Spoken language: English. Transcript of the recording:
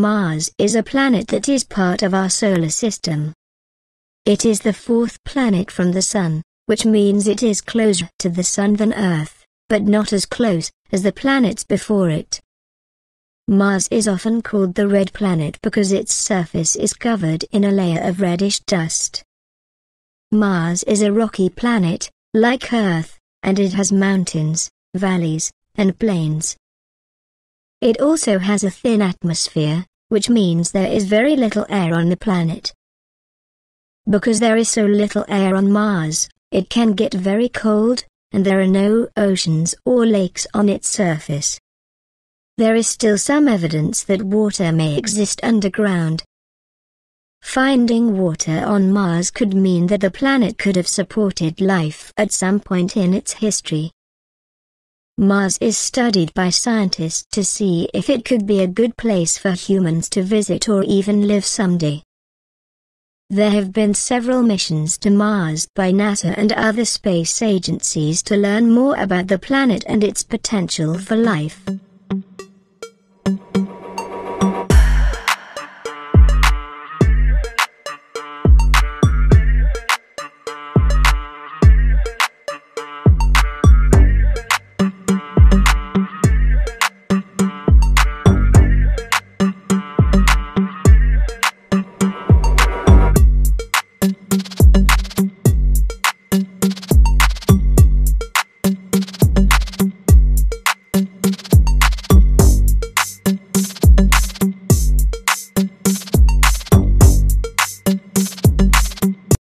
Mars is a planet that is part of our solar system. It is the fourth planet from the Sun, which means it is closer to the Sun than Earth, but not as close as the planets before it. Mars is often called the red planet because its surface is covered in a layer of reddish dust. Mars is a rocky planet, like Earth, and it has mountains, valleys, and plains. It also has a thin atmosphere, which means there is very little air on the planet. Because there is so little air on Mars, it can get very cold, and there are no oceans or lakes on its surface. There is still some evidence that water may exist underground. Finding water on Mars could mean that the planet could have supported life at some point in its history. Mars is studied by scientists to see if it could be a good place for humans to visit or even live someday. There have been several missions to Mars by NASA and other space agencies to learn more about the planet and its potential for life.